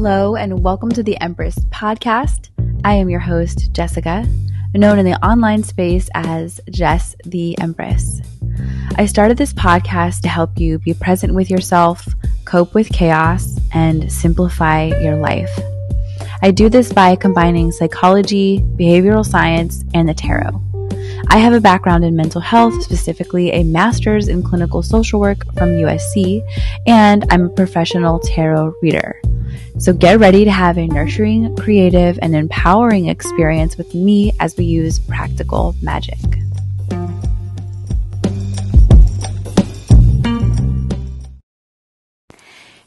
Hello, and welcome to the Empress podcast. I am your host, Jessica, known in the online space as Jess the Empress. I started this podcast to help you be present with yourself, cope with chaos, and simplify your life. I do this by combining psychology, behavioral science, and the tarot. I have a background in mental health, specifically a master's in clinical social work from USC, and I'm a professional tarot reader. So get ready to have a nurturing, creative, and empowering experience with me as we use practical magic.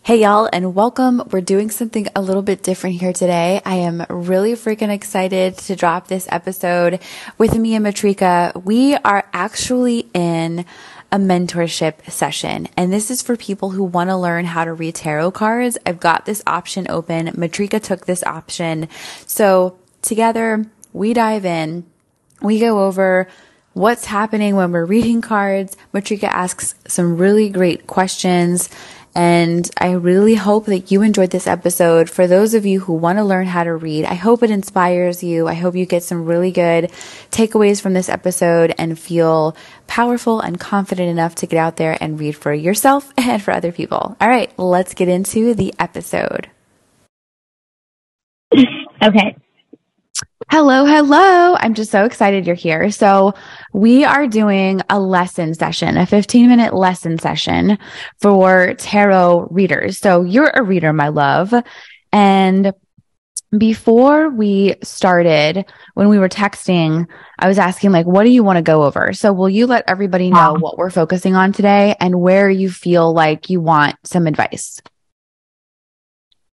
Hey y'all, and welcome. We're doing something a little bit different here today. I am really freaking excited to drop this episode with me and Matrika. We are actually in a mentorship session. And this is for people who want to learn how to read tarot cards. I've got this option open. Matrika took this option. So together we dive in. We go over what's happening when we're reading cards. Matrika asks some really great questions and I really hope that you enjoyed this episode. For those of you who want to learn how to read, I hope it inspires you. I hope you get some really good takeaways from this episode and feel powerful and confident enough to get out there and read for yourself and for other people. All right, let's get into the episode. Okay. Hello, hello. I'm just so excited you're here. So, we are doing a lesson session, a 15 minute lesson session for tarot readers. So, you're a reader, my love. And before we started, when we were texting, I was asking, like, what do you want to go over? So, will you let everybody know what we're focusing on today and where you feel like you want some advice?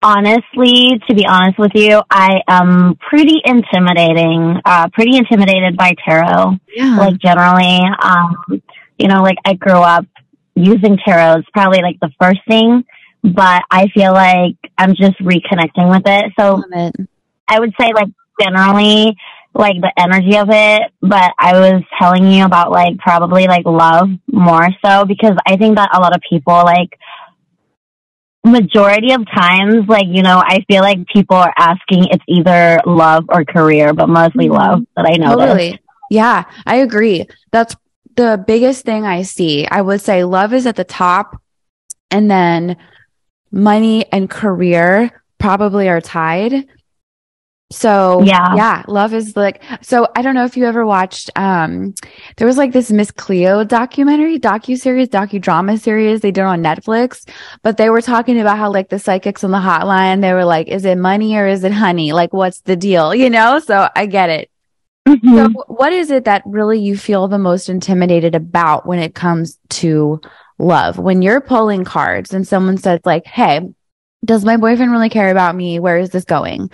Honestly, to be honest with you, I am pretty intimidating, uh, pretty intimidated by tarot. Yeah. Like generally, um, you know, like I grew up using tarot. It's probably like the first thing, but I feel like I'm just reconnecting with it. So it. I would say like generally, like the energy of it, but I was telling you about like probably like love more so because I think that a lot of people like majority of times, like, you know, I feel like people are asking it's either love or career, but mostly mm-hmm. love that I know. Totally. Yeah, I agree. That's the biggest thing I see. I would say love is at the top and then money and career probably are tied. So yeah, yeah, love is like, so I don't know if you ever watched, um, there was like this Miss Cleo documentary, docu-series, docudrama series they did on Netflix, but they were talking about how like the psychics on the hotline, they were like, is it money or is it honey? Like, what's the deal? You know? So I get it. Mm-hmm. So what is it that really you feel the most intimidated about when it comes to love? When you're pulling cards and someone says like, Hey, does my boyfriend really care about me? Where is this going?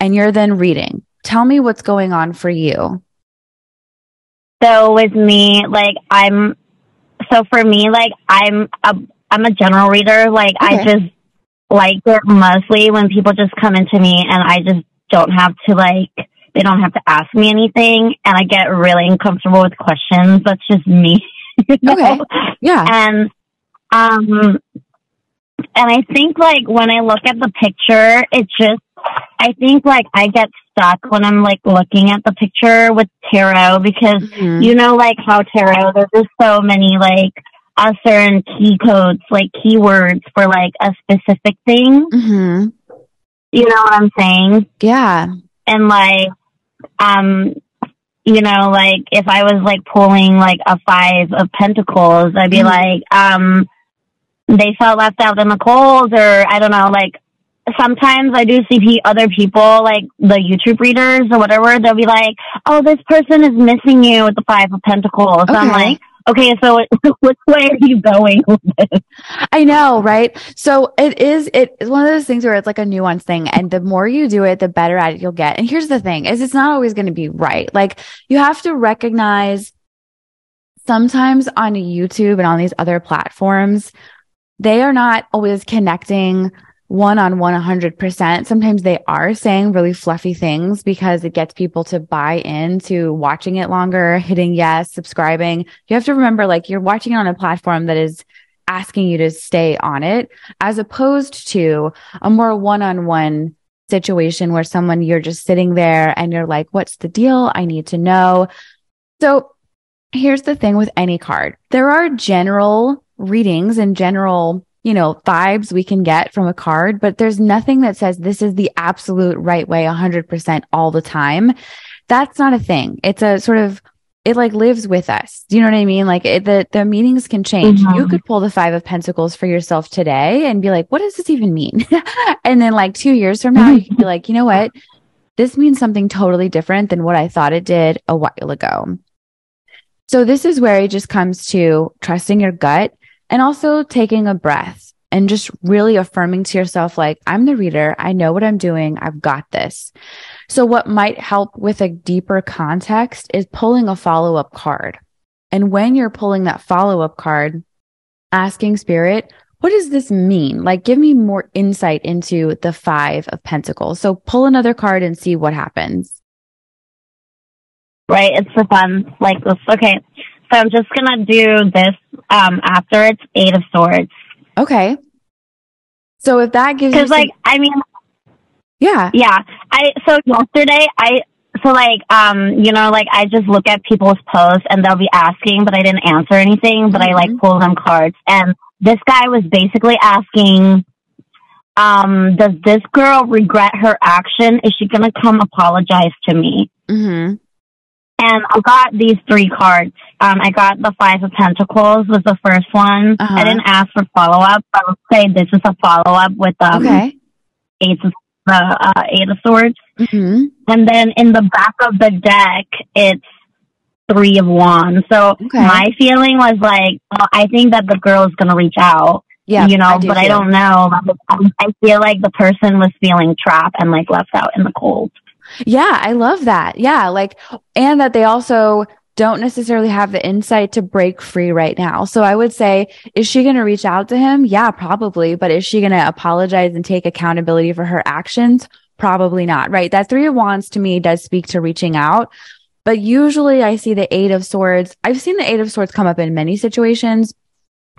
And you're then reading. Tell me what's going on for you. So with me, like I'm, so for me, like I'm a, I'm a general reader. Like okay. I just like it mostly when people just come into me and I just don't have to like, they don't have to ask me anything and I get really uncomfortable with questions. That's just me. you know? Okay. Yeah. And, um, and I think like when I look at the picture, it just I think like I get stuck when I'm like looking at the picture with tarot because mm-hmm. you know like how tarot there's just so many like a certain key codes like keywords for like a specific thing. Mm-hmm. You know what I'm saying? Yeah. And like um you know like if I was like pulling like a five of pentacles I'd be mm-hmm. like um they felt left out in the cold or I don't know like sometimes I do see other people, like the YouTube readers or whatever, they'll be like, oh, this person is missing you with the Five of Pentacles. Okay. I'm like, okay, so which way are you going with this? I know, right? So it is, it's one of those things where it's like a nuanced thing. And the more you do it, the better at it you'll get. And here's the thing is it's not always going to be right. Like you have to recognize sometimes on YouTube and on these other platforms, they are not always connecting one on one 100%. Sometimes they are saying really fluffy things because it gets people to buy into watching it longer, hitting yes, subscribing. You have to remember, like, you're watching it on a platform that is asking you to stay on it, as opposed to a more one on one situation where someone you're just sitting there and you're like, what's the deal? I need to know. So here's the thing with any card. There are general readings and general, you know, vibes we can get from a card, but there's nothing that says this is the absolute right way 100% all the time. That's not a thing. It's a sort of it like lives with us. Do you know what I mean? Like it, the the meanings can change. Mm-hmm. You could pull the 5 of pentacles for yourself today and be like, "What does this even mean?" and then like 2 years from now, you can be like, "You know what? This means something totally different than what I thought it did a while ago." So this is where it just comes to trusting your gut and also taking a breath and just really affirming to yourself, like, I'm the reader. I know what I'm doing. I've got this. So what might help with a deeper context is pulling a follow up card. And when you're pulling that follow up card, asking spirit, what does this mean? Like, give me more insight into the five of pentacles. So pull another card and see what happens right? It's for fun, like this. Okay, so I'm just gonna do this um, after it's Eight of Swords. Okay. So if that gives because, like, I mean, yeah, yeah. I so yesterday I so like um you know like I just look at people's posts and they'll be asking, but I didn't answer anything, but mm-hmm. I like mm-hmm. pull them cards, and this guy was basically asking um, does this girl regret her action? Is she going to come apologize to me? Mm-hmm. And I got these three cards. Um, I got the Five of Pentacles was the first one. Uh-huh. I didn't ask for follow up. But I would say this is a follow up with um, okay. Eight of the uh, Eight of Swords. Mm-hmm. And then in the back of the deck, it's Three of Wands. So okay. my feeling was like, well, I think that the girl is going to reach out. Yeah, you know, I but. I don't know. I feel like the person was feeling trapped and like left out in the cold. Yeah, I love that. Yeah, like, and that they also don't necessarily have the insight to break free right now. So I would say, is she going to reach out to him? Yeah, probably. But is she going to apologize and take accountability for her actions? Probably not, right? That three of wands to me does speak to reaching out. But usually I see the eight of swords. I've seen the eight of swords come up in many situations.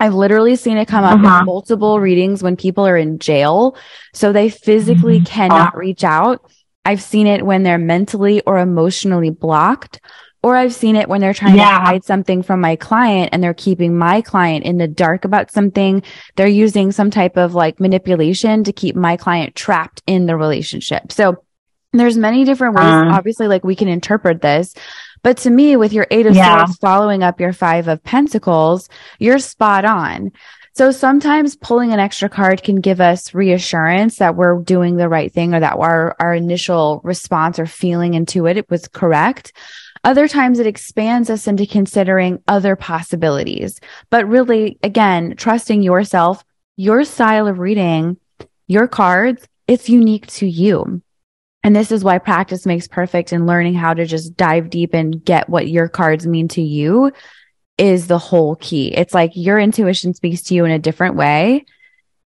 I've literally seen it come up uh-huh. in multiple readings when people are in jail. So they physically mm-hmm. cannot reach out. I've seen it when they're mentally or emotionally blocked, or I've seen it when they're trying yeah. to hide something from my client and they're keeping my client in the dark about something. They're using some type of like manipulation to keep my client trapped in the relationship. So there's many different ways, uh, obviously, like we can interpret this. But to me, with your eight of yeah. swords following up your five of pentacles, you're spot on. So sometimes pulling an extra card can give us reassurance that we're doing the right thing or that our, our initial response or feeling into it, it was correct. Other times it expands us into considering other possibilities. But really, again, trusting yourself, your style of reading, your cards, it's unique to you. And this is why practice makes perfect and learning how to just dive deep and get what your cards mean to you is the whole key. It's like your intuition speaks to you in a different way.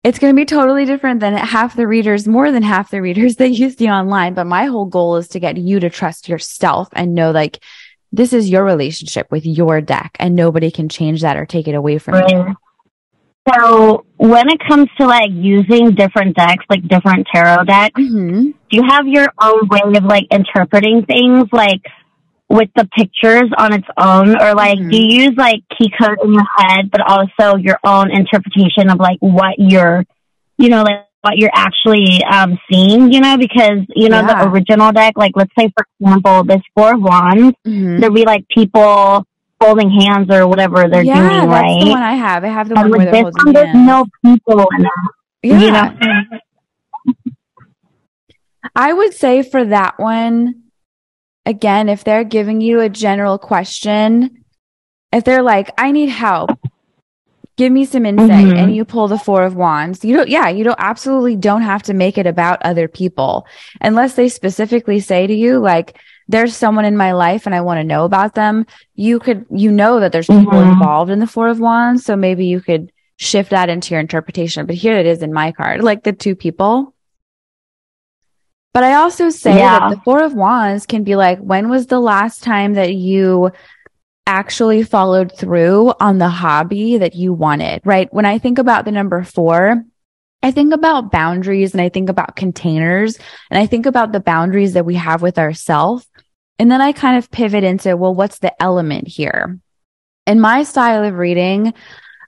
It's going to be totally different than half the readers, more than half the readers that you see online. But my whole goal is to get you to trust yourself and know like this is your relationship with your deck and nobody can change that or take it away from right. you. So when it comes to like using different decks, like different tarot decks, mm-hmm. do you have your own way of like interpreting things? Like with the pictures on its own or like mm-hmm. do you use like key code in your head but also your own interpretation of like what you're you know like what you're actually um seeing you know because you know yeah. the original deck like let's say for example this four of wands mm-hmm. there'd be like people holding hands or whatever they're yeah, doing that's right the one i have i have the one where they're holding one, there's no people in it yeah. you know i would say for that one again, if they're giving you a general question, if they're like, I need help, give me some insight, mm-hmm. and you pull the four of wands, you don't, yeah, you don't absolutely don't have to make it about other people unless they specifically say to you, like, there's someone in my life and I want to know about them. You could, you know, that there's people mm-hmm. involved in the four of wands. So maybe you could shift that into your interpretation. But here it is in my card, like the two people. But I also say yeah. that the Four of Wands can be like, when was the last time that you actually followed through on the hobby that you wanted, right? When I think about the number four, I think about boundaries and I think about containers and I think about the boundaries that we have with ourselves. And then I kind of pivot into, well, what's the element here? In my style of reading,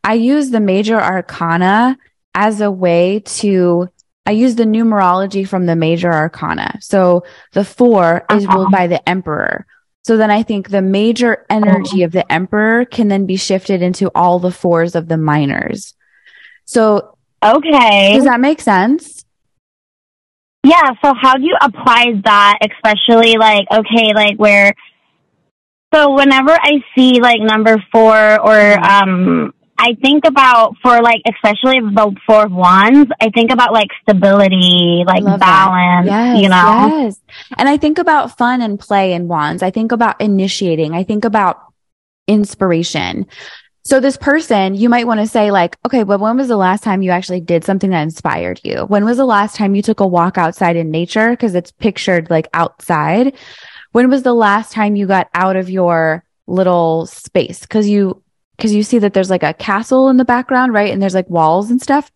I use the major arcana as a way to I use the numerology from the major arcana. So the 4 is uh-huh. ruled by the emperor. So then I think the major energy of the emperor can then be shifted into all the fours of the minors. So Okay. Does that make sense? Yeah. So how do you apply that, especially like, okay, like where, so whenever I see like number four or, um, I think about for like, especially the four wands, I think about like stability, like balance, yes, you know? Yes. And I think about fun and play in wands. I think about initiating. I think about inspiration. So this person, you might want to say like, okay, but when was the last time you actually did something that inspired you? When was the last time you took a walk outside in nature? Cause it's pictured like outside. When was the last time you got out of your little space? Cause you, cause you see that there's like a castle in the background, right? And there's like walls and stuff.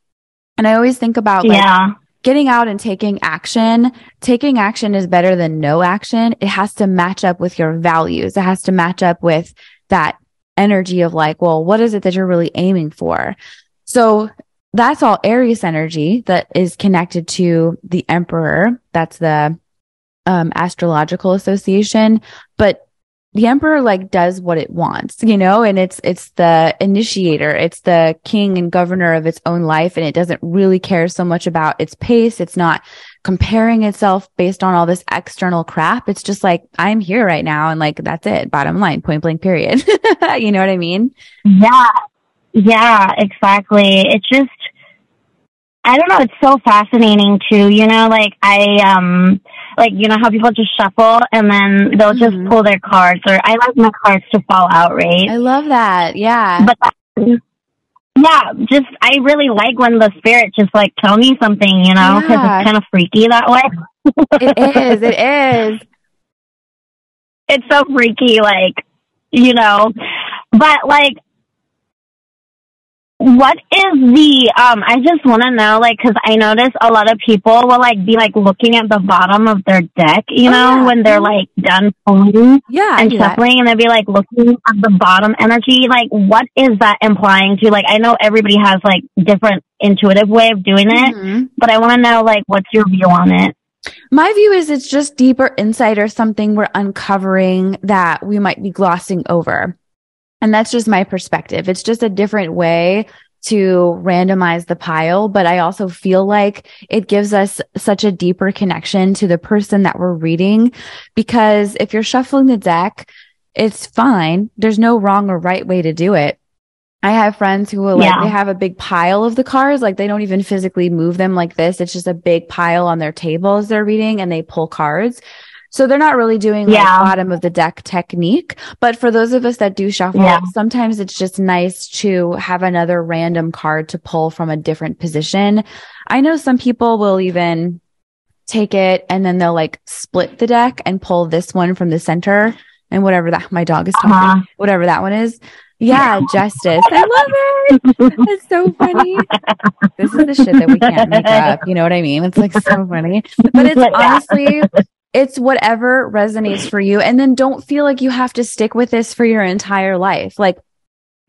And I always think about like, yeah. Getting out and taking action. Taking action is better than no action. It has to match up with your values. It has to match up with that energy of like, well, what is it that you're really aiming for? So that's all Aries energy that is connected to the emperor. That's the um, astrological association. But the emperor like does what it wants, you know, and it's, it's the initiator. It's the king and governor of its own life. And it doesn't really care so much about its pace. It's not comparing itself based on all this external crap. It's just like, I'm here right now. And like, that's it. Bottom line, point blank period. you know what I mean? Yeah. Yeah, exactly. It's just, I don't know. It's so fascinating too. You know, like I, um, like, you know how people just shuffle and then they'll just mm-hmm. pull their cards or I like my cards to fall out, right? I love that. Yeah. But yeah, just I really like when the spirit just like tell me something, you know, because yeah. it's kind of freaky that way. it is. It is. It's so freaky, like you know, but like what is the um i just want to know like because i notice a lot of people will like be like looking at the bottom of their deck you oh, know yeah. when they're like done pulling yeah and shuffling and they'll be like looking at the bottom energy like what is that implying to like i know everybody has like different intuitive way of doing it mm-hmm. but i want to know like what's your view on it my view is it's just deeper insight or something we're uncovering that we might be glossing over and that's just my perspective. It's just a different way to randomize the pile, but I also feel like it gives us such a deeper connection to the person that we're reading. Because if you're shuffling the deck, it's fine. There's no wrong or right way to do it. I have friends who will like, yeah. they have a big pile of the cards. Like they don't even physically move them like this. It's just a big pile on their table as they're reading and they pull cards. So they're not really doing yeah. like bottom of the deck technique. But for those of us that do shuffle, yeah. sometimes it's just nice to have another random card to pull from a different position. I know some people will even take it and then they'll like split the deck and pull this one from the center and whatever that my dog is talking, uh-huh. whatever that one is. Yeah, justice. I love it. It's so funny. This is the shit that we can't make up. You know what I mean? It's like so funny. But it's honestly it's whatever resonates for you. And then don't feel like you have to stick with this for your entire life. Like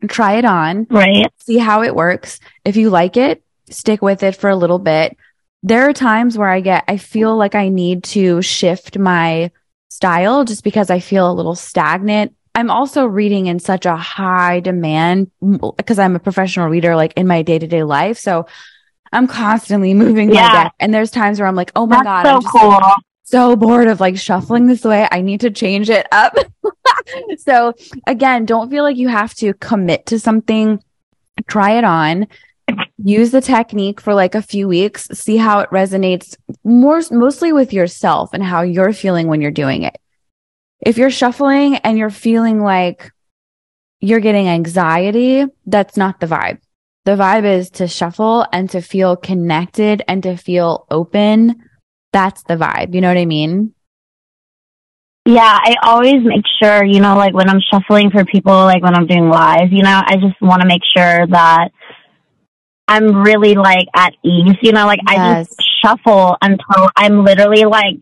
try it on, right? See how it works. If you like it, stick with it for a little bit. There are times where I get, I feel like I need to shift my style just because I feel a little stagnant. I'm also reading in such a high demand because I'm a professional reader, like in my day to day life. So I'm constantly moving yeah. my deck. And there's times where I'm like, oh my That's God, so I'm just cool. Like, so bored of like shuffling this way. I need to change it up. so again, don't feel like you have to commit to something. Try it on. Use the technique for like a few weeks, see how it resonates more, mostly with yourself and how you're feeling when you're doing it. If you're shuffling and you're feeling like you're getting anxiety, that's not the vibe. The vibe is to shuffle and to feel connected and to feel open that's the vibe. You know what I mean? Yeah, I always make sure, you know, like when I'm shuffling for people, like when I'm doing live, you know, I just want to make sure that I'm really like at ease, you know, like I just shuffle until I'm literally like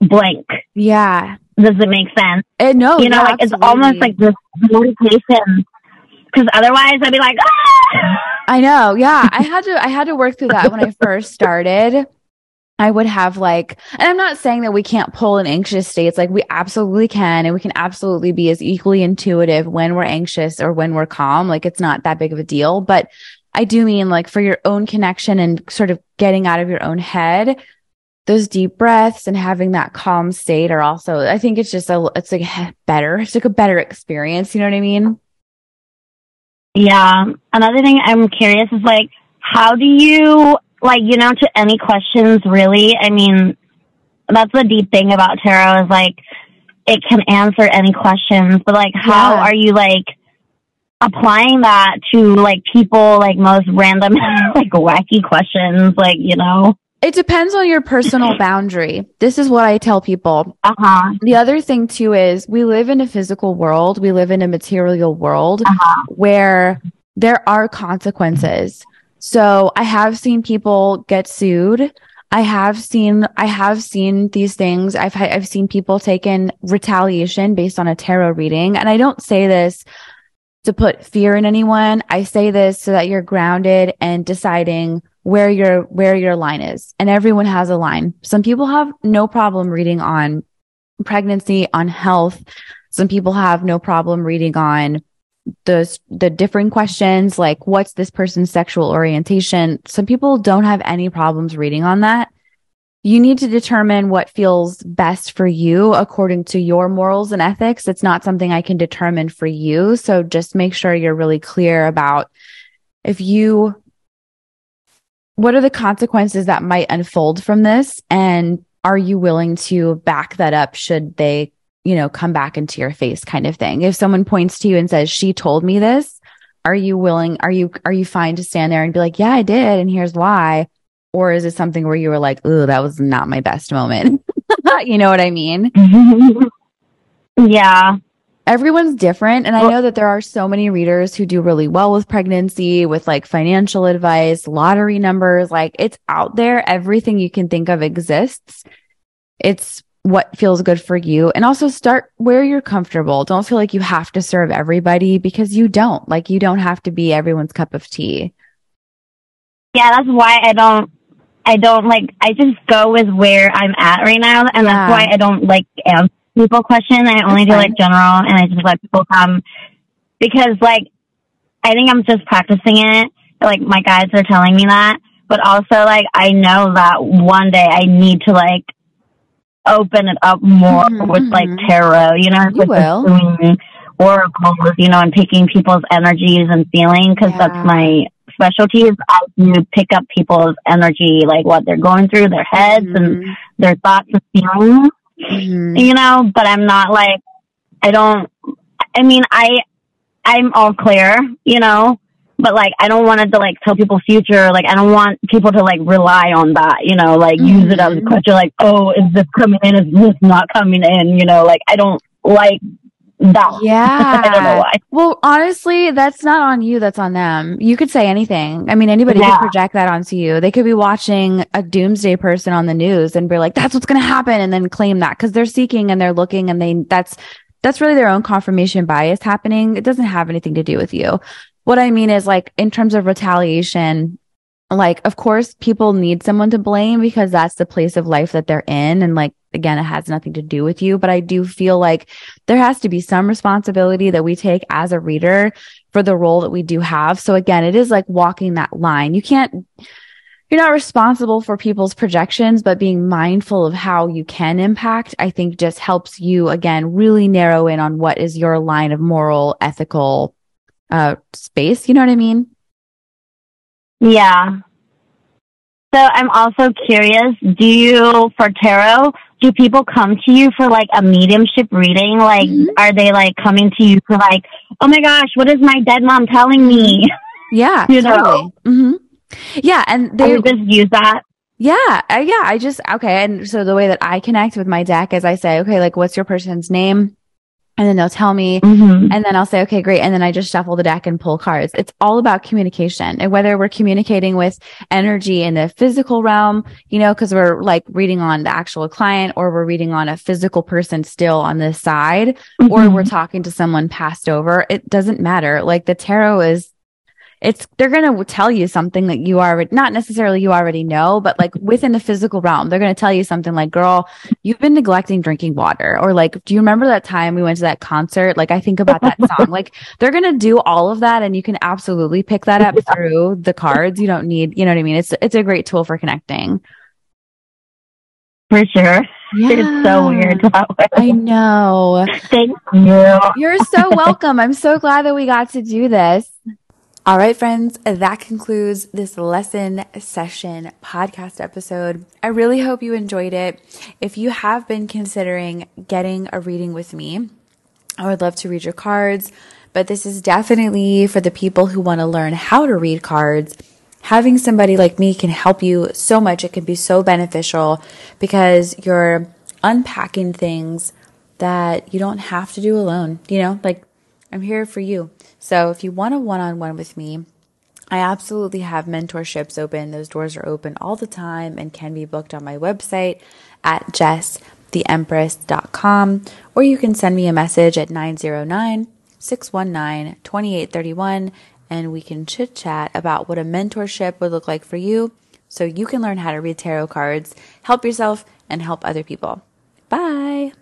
blank. Yeah. Does it make sense? Eh, no, you know, yeah, like it's almost like this meditation. Because otherwise, I'd be like, ah! I know. Yeah. I had to I had to work through that when I first started. I would have like and I'm not saying that we can't pull in anxious states. Like we absolutely can and we can absolutely be as equally intuitive when we're anxious or when we're calm. Like it's not that big of a deal, but I do mean like for your own connection and sort of getting out of your own head, those deep breaths and having that calm state are also I think it's just a it's like better. It's like a better experience, you know what I mean? Yeah. Another thing I'm curious is like, how do you, like, you know, to any questions really? I mean, that's the deep thing about tarot is like, it can answer any questions, but like, how Yeah. are you like applying that to like people, like most random, like wacky questions, like, you know? It depends on your personal boundary. This is what I tell people. Uh huh. The other thing too is we live in a physical world. We live in a material world Uh-huh. where there are consequences. So I have seen people get sued. I have seen, I have seen these things. I've I've seen people taken retaliation based on a tarot reading. And I don't say this to put fear in anyone. I say this so that you're grounded and deciding where your, where your line is. And everyone has a line. Some people have no problem reading on pregnancy, on health. Some people have no problem reading on the the different questions like what's this person's sexual orientation. Some people don't have any problems reading on that. You need to determine what feels best for you according to your morals and ethics. It's not something I can determine for you. So just make sure you're really clear about if you what are the consequences that might unfold from this and are you willing to back that up should they you know come back into your face kind of thing. If someone points to you and says she told me this are you willing are you are you fine to stand there and be like yeah i did and here's why or is it something where you were like oh that was not my best moment. You know what i mean? Yeah. everyone's different and i know that there are so many readers who do really well with pregnancy with like financial advice lottery numbers like it's out there. Everything you can think of exists. It's what feels good for you and also start where you're comfortable don't feel like you have to serve everybody because you don't like you don't have to be everyone's cup of tea Yeah, that's why I don't. I don't like. I just go with where I'm at right now, and Yeah. that's why I don't like answer people question. I only do like general, and I just let people come because like I think I'm just practicing it. Like my guides are telling me that, but also like I know that one day I need to like open it up more Mhm, with like mhm. tarot. You know, You with oracles. You know, and picking people's energies and feeling because Yeah. that's my specialty is I do pick up people's energy, like what they're going through, their heads and Mhm, their thoughts and feelings, mhm. you know, but I'm not like, I don't, I mean, I, I'm all clear, you know, but like, I don't want to like tell people future, like, I don't want people to like rely on that, you know, like use it as a Mhm. question, like, oh, is this coming in? Is this not coming in? You know, like, I don't like that. Yeah. I don't know why. Well, honestly, that's not on you. That's on them. You could say anything. I mean, anybody Yeah. could project that onto you. They could be watching a doomsday person on the news and be like, that's what's going to happen. And then claim that because they're seeking and they're looking and they, that's, that's really their own confirmation bias happening. It doesn't have anything to do with you. What I mean is like in terms of retaliation, like, of course, people need someone to blame because that's the place of life that they're in. And like, again, it has nothing to do with you. But I do feel like there has to be some responsibility that we take as a reader for the role that we do have. So again, it is like walking that line. You can't, you're not responsible for people's projections, but being mindful of how you can impact, I think just helps you again, really narrow in on what is your line of moral, ethical, uh, space. You know what I mean? Yeah. So I'm also curious, do you, for tarot, do people come to you for like a mediumship reading? Like, Mhm. are they like coming to you for like, oh my gosh, what is my dead mom telling me? Yeah, You know? totally. hmm Yeah. And They they, just use that. Yeah, uh, yeah. I just okay, and so the way that I connect with my deck is I say, okay, like, what's your person's name? And then they'll tell me mm-hmm. and then I'll say, okay, great. And then I just shuffle the deck and pull cards. It's all about communication and whether we're communicating with energy in the physical realm, you know, cause we're like reading on the actual client or we're reading on a physical person still on this side mm-hmm. or we're talking to someone passed over. It doesn't matter. Like the tarot is it's they're going to tell you something that you are not necessarily you already know but like within the physical realm they're going to tell you something like girl you've been neglecting drinking water or like do you remember that time we went to that concert like i think about that song like they're going to do all of that and you can absolutely pick that up through the cards you don't need you know what i mean it's it's a great tool for connecting for sure yeah. It's so weird that way. I know. Thank you. You're so welcome. I'm so glad that we got to do this. All right, friends, that concludes this lesson session podcast episode. I really hope you enjoyed it. If you have been considering getting a reading with me, I would love to read your cards, but this is definitely for the people who want to learn how to read cards. Having somebody like me can help you so much. It can be so beneficial because you're unpacking things that you don't have to do alone. You know, like I'm here for you. So if you want a one on one with me, I absolutely have mentorships open. Those doors are open all the time and can be booked on my website at jesstheempress.com or you can send me a message at 909 619 2831 and we can chit chat about what a mentorship would look like for you so you can learn how to read tarot cards, help yourself, and help other people. Bye.